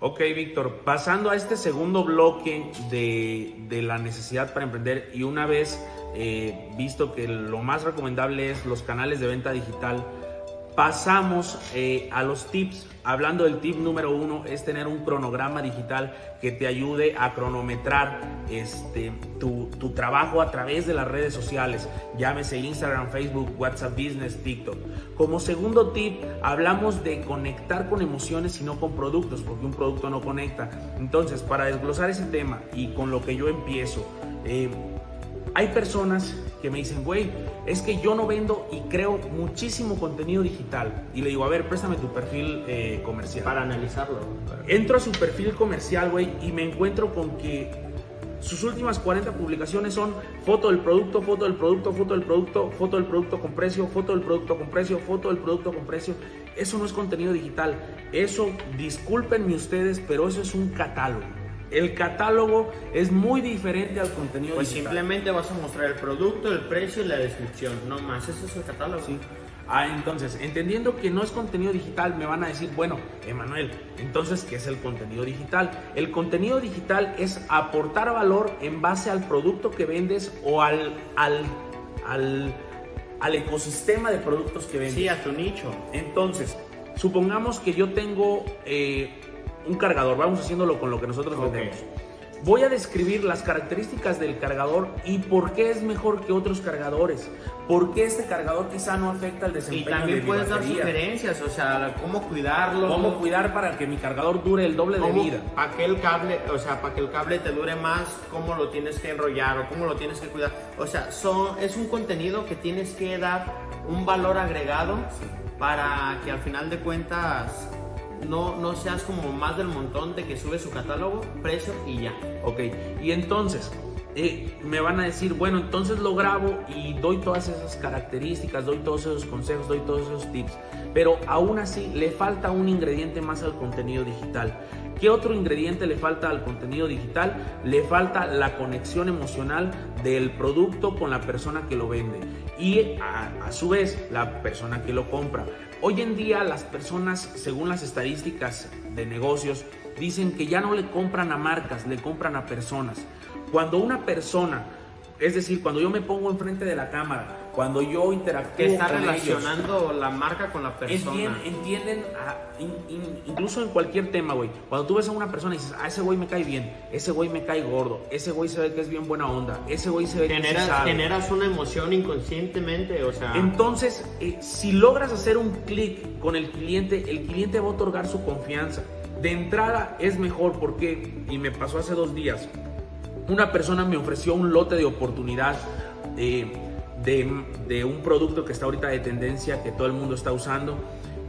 Ok, Víctor, pasando a este segundo bloque de, de, la necesidad para emprender y una vez eh, visto que lo más recomendable es los canales de venta digital, pasamos eh, a los tips. Hablando del tip número uno es tener un cronograma digital que te ayude a cronometrar este, tu, tu, trabajo a través de las redes sociales, llámese Instagram, Facebook, WhatsApp Business, TikTok. Como segundo tip, hablamos de conectar con emociones y no con productos, porque un producto no conecta. Entonces, para desglosar ese tema y con lo que yo empiezo, eh, hay personas que me dicen, güey, es que yo no vendo y creo muchísimo contenido digital. Y le digo, a ver, préstame tu perfil eh, comercial. Para analizarlo. Entro a su perfil comercial, güey, y me encuentro con que sus últimas 40 publicaciones son foto del producto, foto del producto, foto del producto, foto del producto con precio, foto del producto con precio, foto del producto con precio. Eso no es contenido digital. Eso, discúlpenme ustedes, pero eso es un catálogo. El catálogo es muy diferente al contenido pues digital. simplemente vas a mostrar el producto, el precio y la descripción, no más, eso es el catálogo. Sí. Ah, entonces, entendiendo que no es contenido digital, me van a decir, bueno, Emanuel, entonces, ¿qué es el contenido digital? El contenido digital es aportar valor en base al producto que vendes o al, al, al, al ecosistema de productos que vendes. Sí, a tu nicho. Entonces, supongamos que yo tengo eh, un cargador, vamos haciéndolo con lo que nosotros vendemos. Voy a describir las características del cargador y por qué es mejor que otros cargadores. ¿Por qué este cargador quizá no afecta Y desempeño también de mi puedes dar sugerencias, o sea, cómo cuidarlo. ¿Cómo cuidar para que mi cargador dure el doble de vida? Para que el cable, o sea, para que el cable te dure más, cómo lo tienes que enrollar o cómo lo tienes que cuidar. O sea, son, es un contenido que tienes que dar un valor agregado para que al final de cuentas no, no seas como más del montón de que sube su catálogo, precio y ya. Ok, y entonces eh, me van a decir, bueno, entonces lo grabo y doy todas esas características, doy todos esos consejos, doy todos esos tips, pero aún así le falta un ingrediente más al contenido digital. ¿Qué otro ingrediente le falta al contenido digital? Le falta la conexión emocional del producto con la persona que lo vende y a, a su vez la persona que lo compra. Hoy en día las personas, según las estadísticas de negocios, dicen que ya no le compran a marcas, le compran a personas. Cuando una persona, es decir, cuando yo me pongo enfrente de la cámara, cuando yo interactúo Que está con ellos, relacionando la marca con la persona. Entien- entienden, a- in- in- incluso en cualquier tema, güey. Cuando tú ves a una persona y dices, a ese güey me cae bien, ese güey me cae gordo, ese güey se ve que es bien buena onda, ese güey se ve que sí generas, sabe". generas una emoción inconscientemente, o sea, Entonces, eh, si logras hacer un clic con el cliente, el cliente va a otorgar su confianza. De entrada es mejor porque, y me pasó hace dos días, una persona me ofreció un lote de oportunidad eh, de, de un producto que está ahorita de tendencia, que todo el mundo está usando,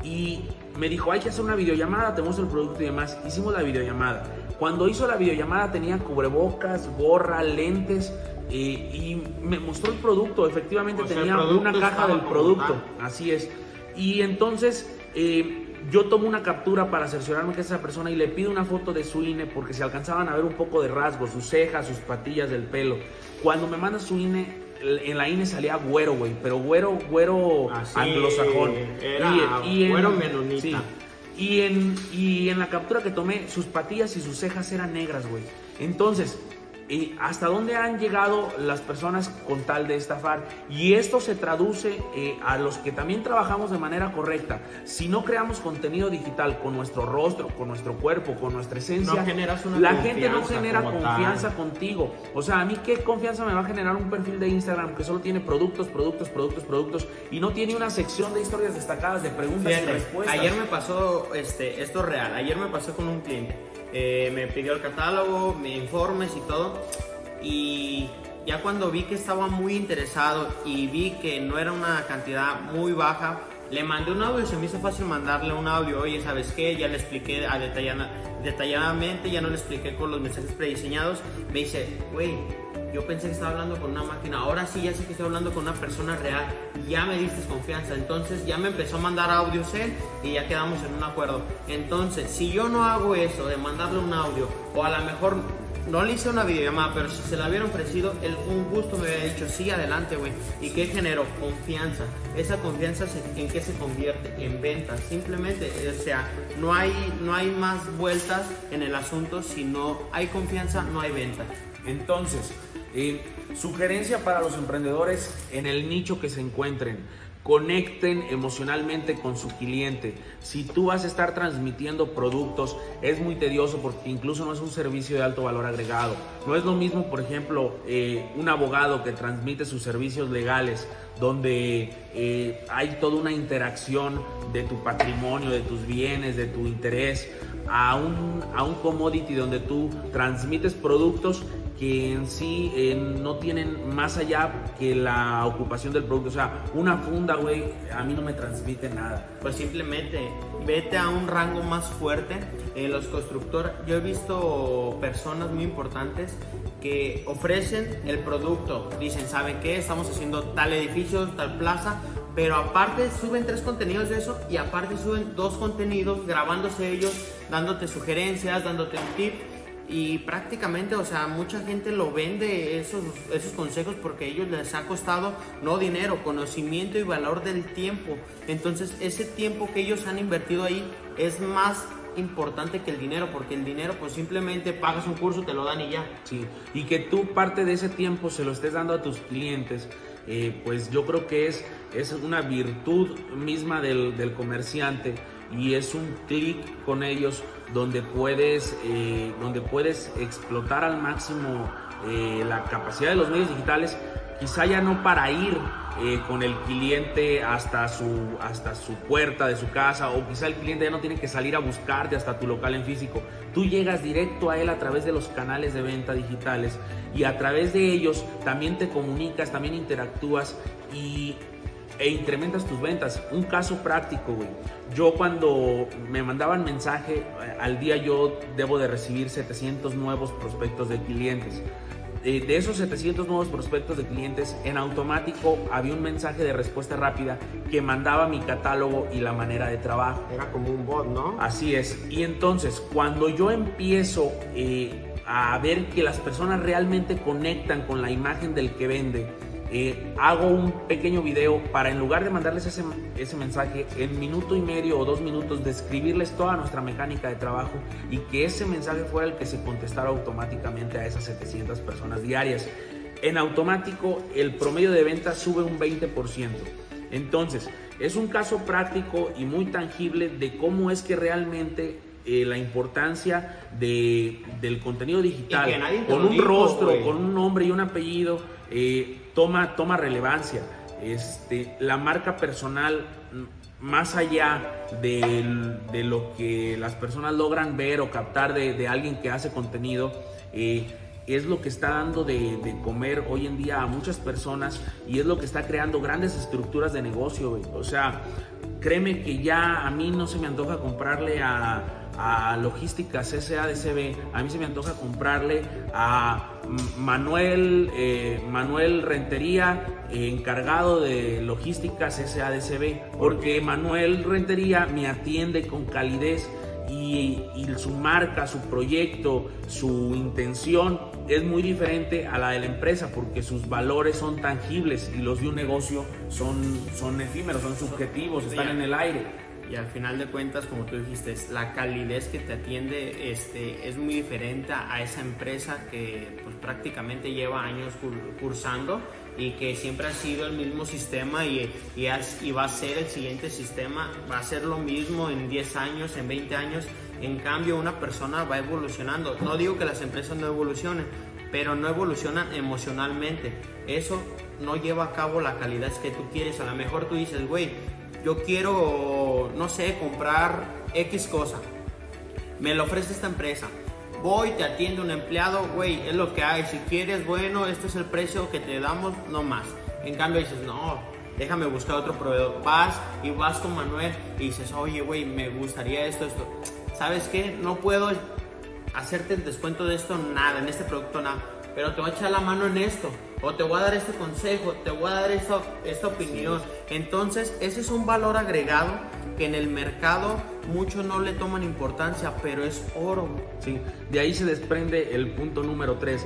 y me dijo, hay que hacer una videollamada, te muestro el producto y demás. Hicimos la videollamada. Cuando hizo la videollamada tenía cubrebocas, gorra, lentes. eh, y me mostró el producto, efectivamente tenía producto una caja del producto, así es. Y entonces eh, yo tomo una captura para cerciorarme que es esa persona y le pido una foto de su INE porque se alcanzaban a ver un poco de rasgos, sus cejas, sus patillas del pelo. Cuando me manda su INE, en la INE salía güero, güey, pero güero, güero Así, anglosajón. era güero menonita. sí. Y en, y en la captura que tomé, sus patillas y sus cejas eran negras, güey. Entonces, ¿hasta dónde han llegado las personas con tal de estafar? Y esto se traduce eh, a los que también trabajamos de manera correcta. Si no creamos contenido digital con nuestro rostro, con nuestro cuerpo, con nuestra esencia, No la gente no genera confianza tal. contigo. O sea, a mí qué confianza me va a generar un perfil de Instagram que solo tiene productos, productos, productos, productos y no tiene una sección de historias destacadas de preguntas y respuestas. ayer me pasó, este, esto es real, ayer me pasó con un cliente. Eh, me pidió el catálogo, me informes y todo. Y ya cuando vi que estaba muy interesado y vi que no era una cantidad muy baja, le mandé un audio, se me hizo fácil mandarle un audio. Oye, ¿sabes qué? Ya le expliqué a detallada- detalladamente, ya no le expliqué con los mensajes prediseñados. Me dice, güey, yo pensé que estaba hablando con una máquina, ahora sí ya sé que estoy hablando con una persona real, ya me diste confianza, entonces ya me empezó a mandar audios él y ya quedamos en un acuerdo. Entonces, si yo no hago eso de mandarle un audio, o a lo mejor no le hice una videollamada, pero si se la hubiera ofrecido, él un gusto me hubiera dicho, sí, adelante, güey. ¿Y qué generó? Confianza. Esa confianza en qué se convierte? En ventas. Simplemente, o sea, no hay, no hay más vueltas en el asunto. Si no hay confianza, no hay venta. Entonces, sugerencia para los emprendedores en el nicho que se encuentren conecten emocionalmente con su cliente. Si tú vas a estar transmitiendo productos, es muy tedioso porque incluso no es un servicio de alto valor agregado. No es lo mismo, por ejemplo, eh, un abogado que transmite sus servicios legales, donde eh, hay toda una interacción de tu patrimonio, de tus bienes, de tu interés, a un, a un commodity donde tú transmites productos que en sí eh, no tienen más allá que la ocupación del producto. O sea, una funda, güey, a mí no me transmite nada. Pues simplemente vete a un rango más fuerte. En los constructores, yo he visto personas muy importantes que ofrecen el producto. Dicen, ¿saben qué? Estamos haciendo tal edificio, tal plaza. Pero aparte suben tres contenidos de eso y aparte suben dos contenidos grabándose ellos, dándote sugerencias, dándote un tip y prácticamente, o sea, mucha gente lo vende esos, esos consejos porque a ellos les ha costado no dinero, conocimiento y valor del tiempo. Entonces, ese tiempo que ellos han invertido ahí es más importante que el dinero, porque el dinero pues simplemente pagas un curso, te lo dan y ya. Sí, y que tú parte de ese tiempo se lo estés dando a tus clientes, eh, pues yo creo que es, es una virtud misma del, del comerciante y es un clic con ellos donde puedes, eh, donde puedes explotar al máximo eh, la capacidad de los medios digitales, quizá ya no para ir eh, con el cliente hasta su, hasta su puerta de su casa o quizá el cliente ya no tiene que salir a buscarte hasta tu local en físico. Tú llegas directo a él a través de los canales de venta digitales y a través de ellos también te comunicas, también interactúas y e incrementas tus ventas. Un caso práctico, güey. Yo cuando me mandaban mensaje, eh, al día yo debo de recibir 700 nuevos prospectos de clientes. Eh, de esos 700 nuevos prospectos de clientes, en automático había un mensaje de respuesta rápida que mandaba mi catálogo y la manera de trabajo. Era como un bot, ¿no? Así es. Y entonces, cuando yo empiezo eh, a ver que las personas realmente conectan con la imagen del que vende, eh, hago un pequeño video para en lugar de mandarles ese, ese mensaje en minuto y medio o dos minutos describirles toda nuestra mecánica de trabajo y que ese mensaje fuera el que se contestara automáticamente a esas 700 personas diarias. En automático el promedio de ventas sube un 20%. Entonces, es un caso práctico y muy tangible de cómo es que realmente eh, la importancia de, del contenido digital con un rostro, con un nombre y un apellido, eh, toma, toma relevancia. Este, la marca personal, más allá de, lo que las personas logran ver o captar de, alguien que hace contenido, eh, es lo que está dando de, comer hoy en día a muchas personas y es lo que está creando grandes estructuras de negocio. O sea, créeme que ya a mí no se me antoja comprarle a, a Logísticas SADCB, a mí se me antoja comprarle a Manuel, eh, Manuel Rentería, encargado de Logísticas SADCB, porque Manuel Rentería me atiende con calidez y, su marca, su proyecto, su intención es muy diferente a la de la empresa porque sus valores son tangibles y los de un negocio son, son efímeros, son subjetivos, están en el aire y al final de cuentas, como tú dijiste, la calidez que te atiende este, es muy diferente a esa empresa que pues, prácticamente lleva años cursando y que siempre ha sido el mismo sistema y, y, y, va a ser el siguiente sistema, va a ser lo mismo en 10 años, en 20 años. En cambio, una persona va evolucionando. No digo que las empresas no evolucionen, pero no evolucionan emocionalmente. Eso no lleva a cabo la calidad que tú quieres. A lo mejor tú dices, güey, yo quiero, no sé, comprar X cosa. Me lo ofrece esta empresa. Voy, te atiende un empleado, güey, es lo que hay. Si quieres, bueno, este es el precio que te damos, no más. En cambio dices, no, déjame buscar otro proveedor. Vas y vas con Manuel y dices, oye, güey, me gustaría esto, esto. ¿Sabes qué? No puedo hacerte el descuento de esto, nada, en este producto, nada. Pero te voy a echar la mano en esto o te voy a dar este consejo, te voy a dar esta, esta opinión. Entonces, ese es un valor agregado que en el mercado muchos no le toman importancia, pero es oro. Sí, de ahí se desprende el punto número 3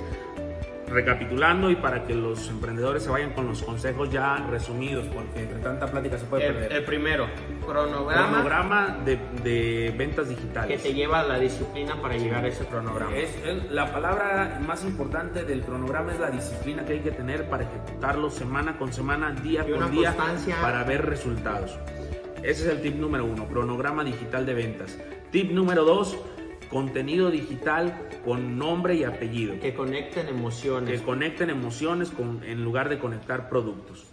recapitulando y para que los emprendedores se vayan con los consejos ya resumidos, porque entre tanta plática se puede el, perder. El primero, cronograma. Cronograma de, de, ventas digitales. Que te lleva a la disciplina para llegar a ese cronograma. Es, la palabra más importante del cronograma es la disciplina que hay que tener para ejecutarlo semana con semana, día con día, para ver resultados. Ese es el tip número uno, cronograma digital de ventas. Tip número dos, contenido digital con nombre y apellido. Que conecten emociones. Que conecten emociones con, en lugar de conectar productos.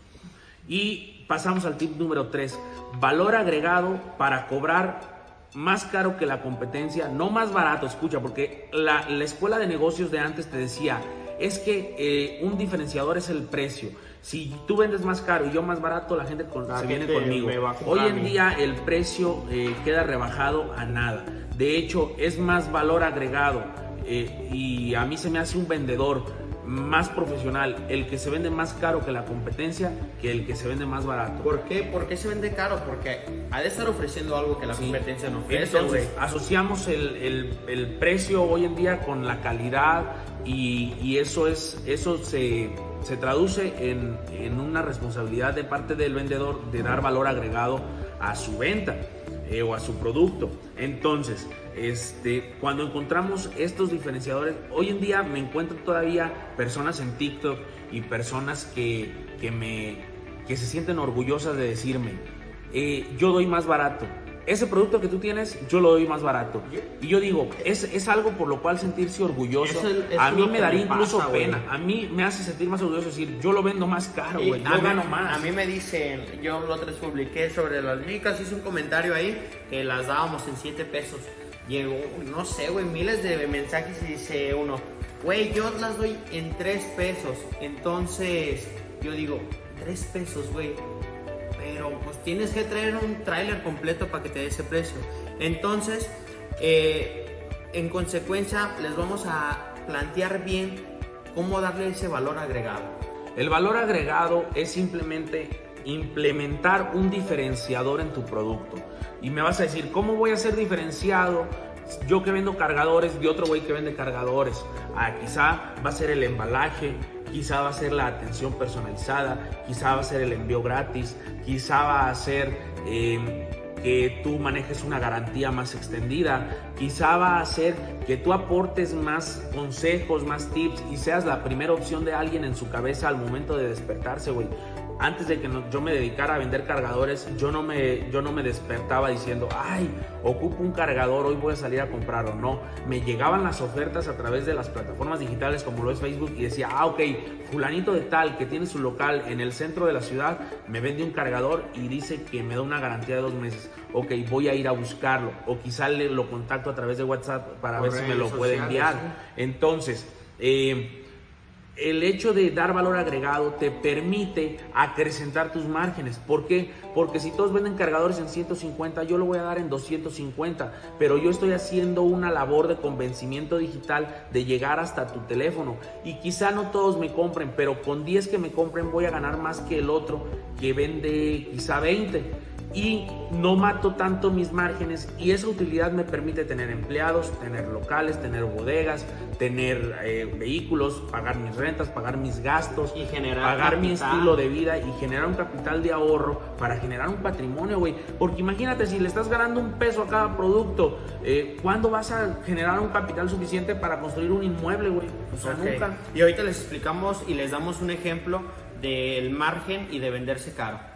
Y pasamos al tip número 3. Valor agregado para cobrar más caro que la competencia, no más barato, escucha, porque la, la escuela de negocios de antes te decía, es que eh, un diferenciador es el precio. Si tú vendes más caro y yo más barato, la gente se viene conmigo. Hoy en día el precio eh, queda rebajado a nada. De hecho, es más valor agregado eh, y a mí se me hace un vendedor más profesional el que se vende más caro que la competencia que el que se vende más barato. ¿Por qué? ¿Por qué se vende caro? Porque ha de estar ofreciendo algo que la competencia no ofrece. Entonces, asociamos el, el, precio hoy en día con la calidad y, y eso, es, eso se, se traduce en, en una responsabilidad de parte del vendedor de dar valor agregado a su venta. O a su producto. Entonces, este, cuando encontramos estos diferenciadores, hoy en día me encuentro todavía personas en TikTok y personas que, que, me, que se sienten orgullosas de decirme, eh, yo doy más barato, ese producto que tú tienes, yo lo doy más barato. Y yo digo, es, es algo por lo cual sentirse orgulloso. a mí me daría incluso pena. A mí me hace sentir más orgulloso decir, yo lo vendo más caro, güey. Yo gano más. A mí me dicen, yo lo otro publiqué sobre las micas, hice un comentario ahí que las dábamos en 7 pesos. Llegó, no sé, güey, miles de mensajes y dice uno, güey, yo las doy en 3 pesos. Entonces, yo digo, 3 pesos, güey pero pues tienes que traer un tráiler completo para que te dé ese precio. Entonces, eh, en consecuencia, les vamos a plantear bien cómo darle ese valor agregado. El valor agregado es simplemente implementar un diferenciador en tu producto. Y me vas a decir, ¿cómo voy a ser diferenciado? Yo que vendo cargadores de otro güey que vende cargadores. Ah, quizá va a ser el embalaje, quizá va a ser la atención personalizada, quizá va a ser el envío gratis, quizá va a ser em, que tú manejes una garantía más extendida, quizá va a ser que tú aportes más consejos, más tips y seas la primera opción de alguien en su cabeza al momento de despertarse, güey antes de que yo me dedicara a vender cargadores, yo no, me, yo no me despertaba diciendo, ay, ocupo un cargador, hoy voy a salir a comprarlo. No, me llegaban las ofertas a través de las plataformas digitales como lo es Facebook y decía, ah, ok, fulanito de tal que tiene su local en el centro de la ciudad, me vende un cargador y dice que me da una garantía de dos meses. Ok, voy a ir a buscarlo. O quizá le, lo contacto a través de WhatsApp para ver si me lo puede enviar. Entonces, eh, el hecho de dar valor agregado te permite acrecentar tus márgenes. ¿Por qué? Porque si todos venden cargadores en 150, yo lo voy a dar en 250, pero yo estoy haciendo una labor de convencimiento digital de llegar hasta tu teléfono. Y quizá no todos me compren, pero con 10 que me compren voy a ganar más que el otro que vende quizá 20 y no mato tanto mis márgenes y esa utilidad me permite tener empleados, tener locales, tener bodegas, tener eh, vehículos, pagar mis rentas, pagar mis gastos, y generar pagar mi estilo de vida y generar un capital de ahorro para generar un patrimonio, güey. Porque imagínate, si le estás ganando un peso a cada producto, eh, ¿cuándo vas a generar un capital suficiente para construir un inmueble, güey? O sea, nunca. Y ahorita les explicamos y les damos un ejemplo del margen y de venderse caro.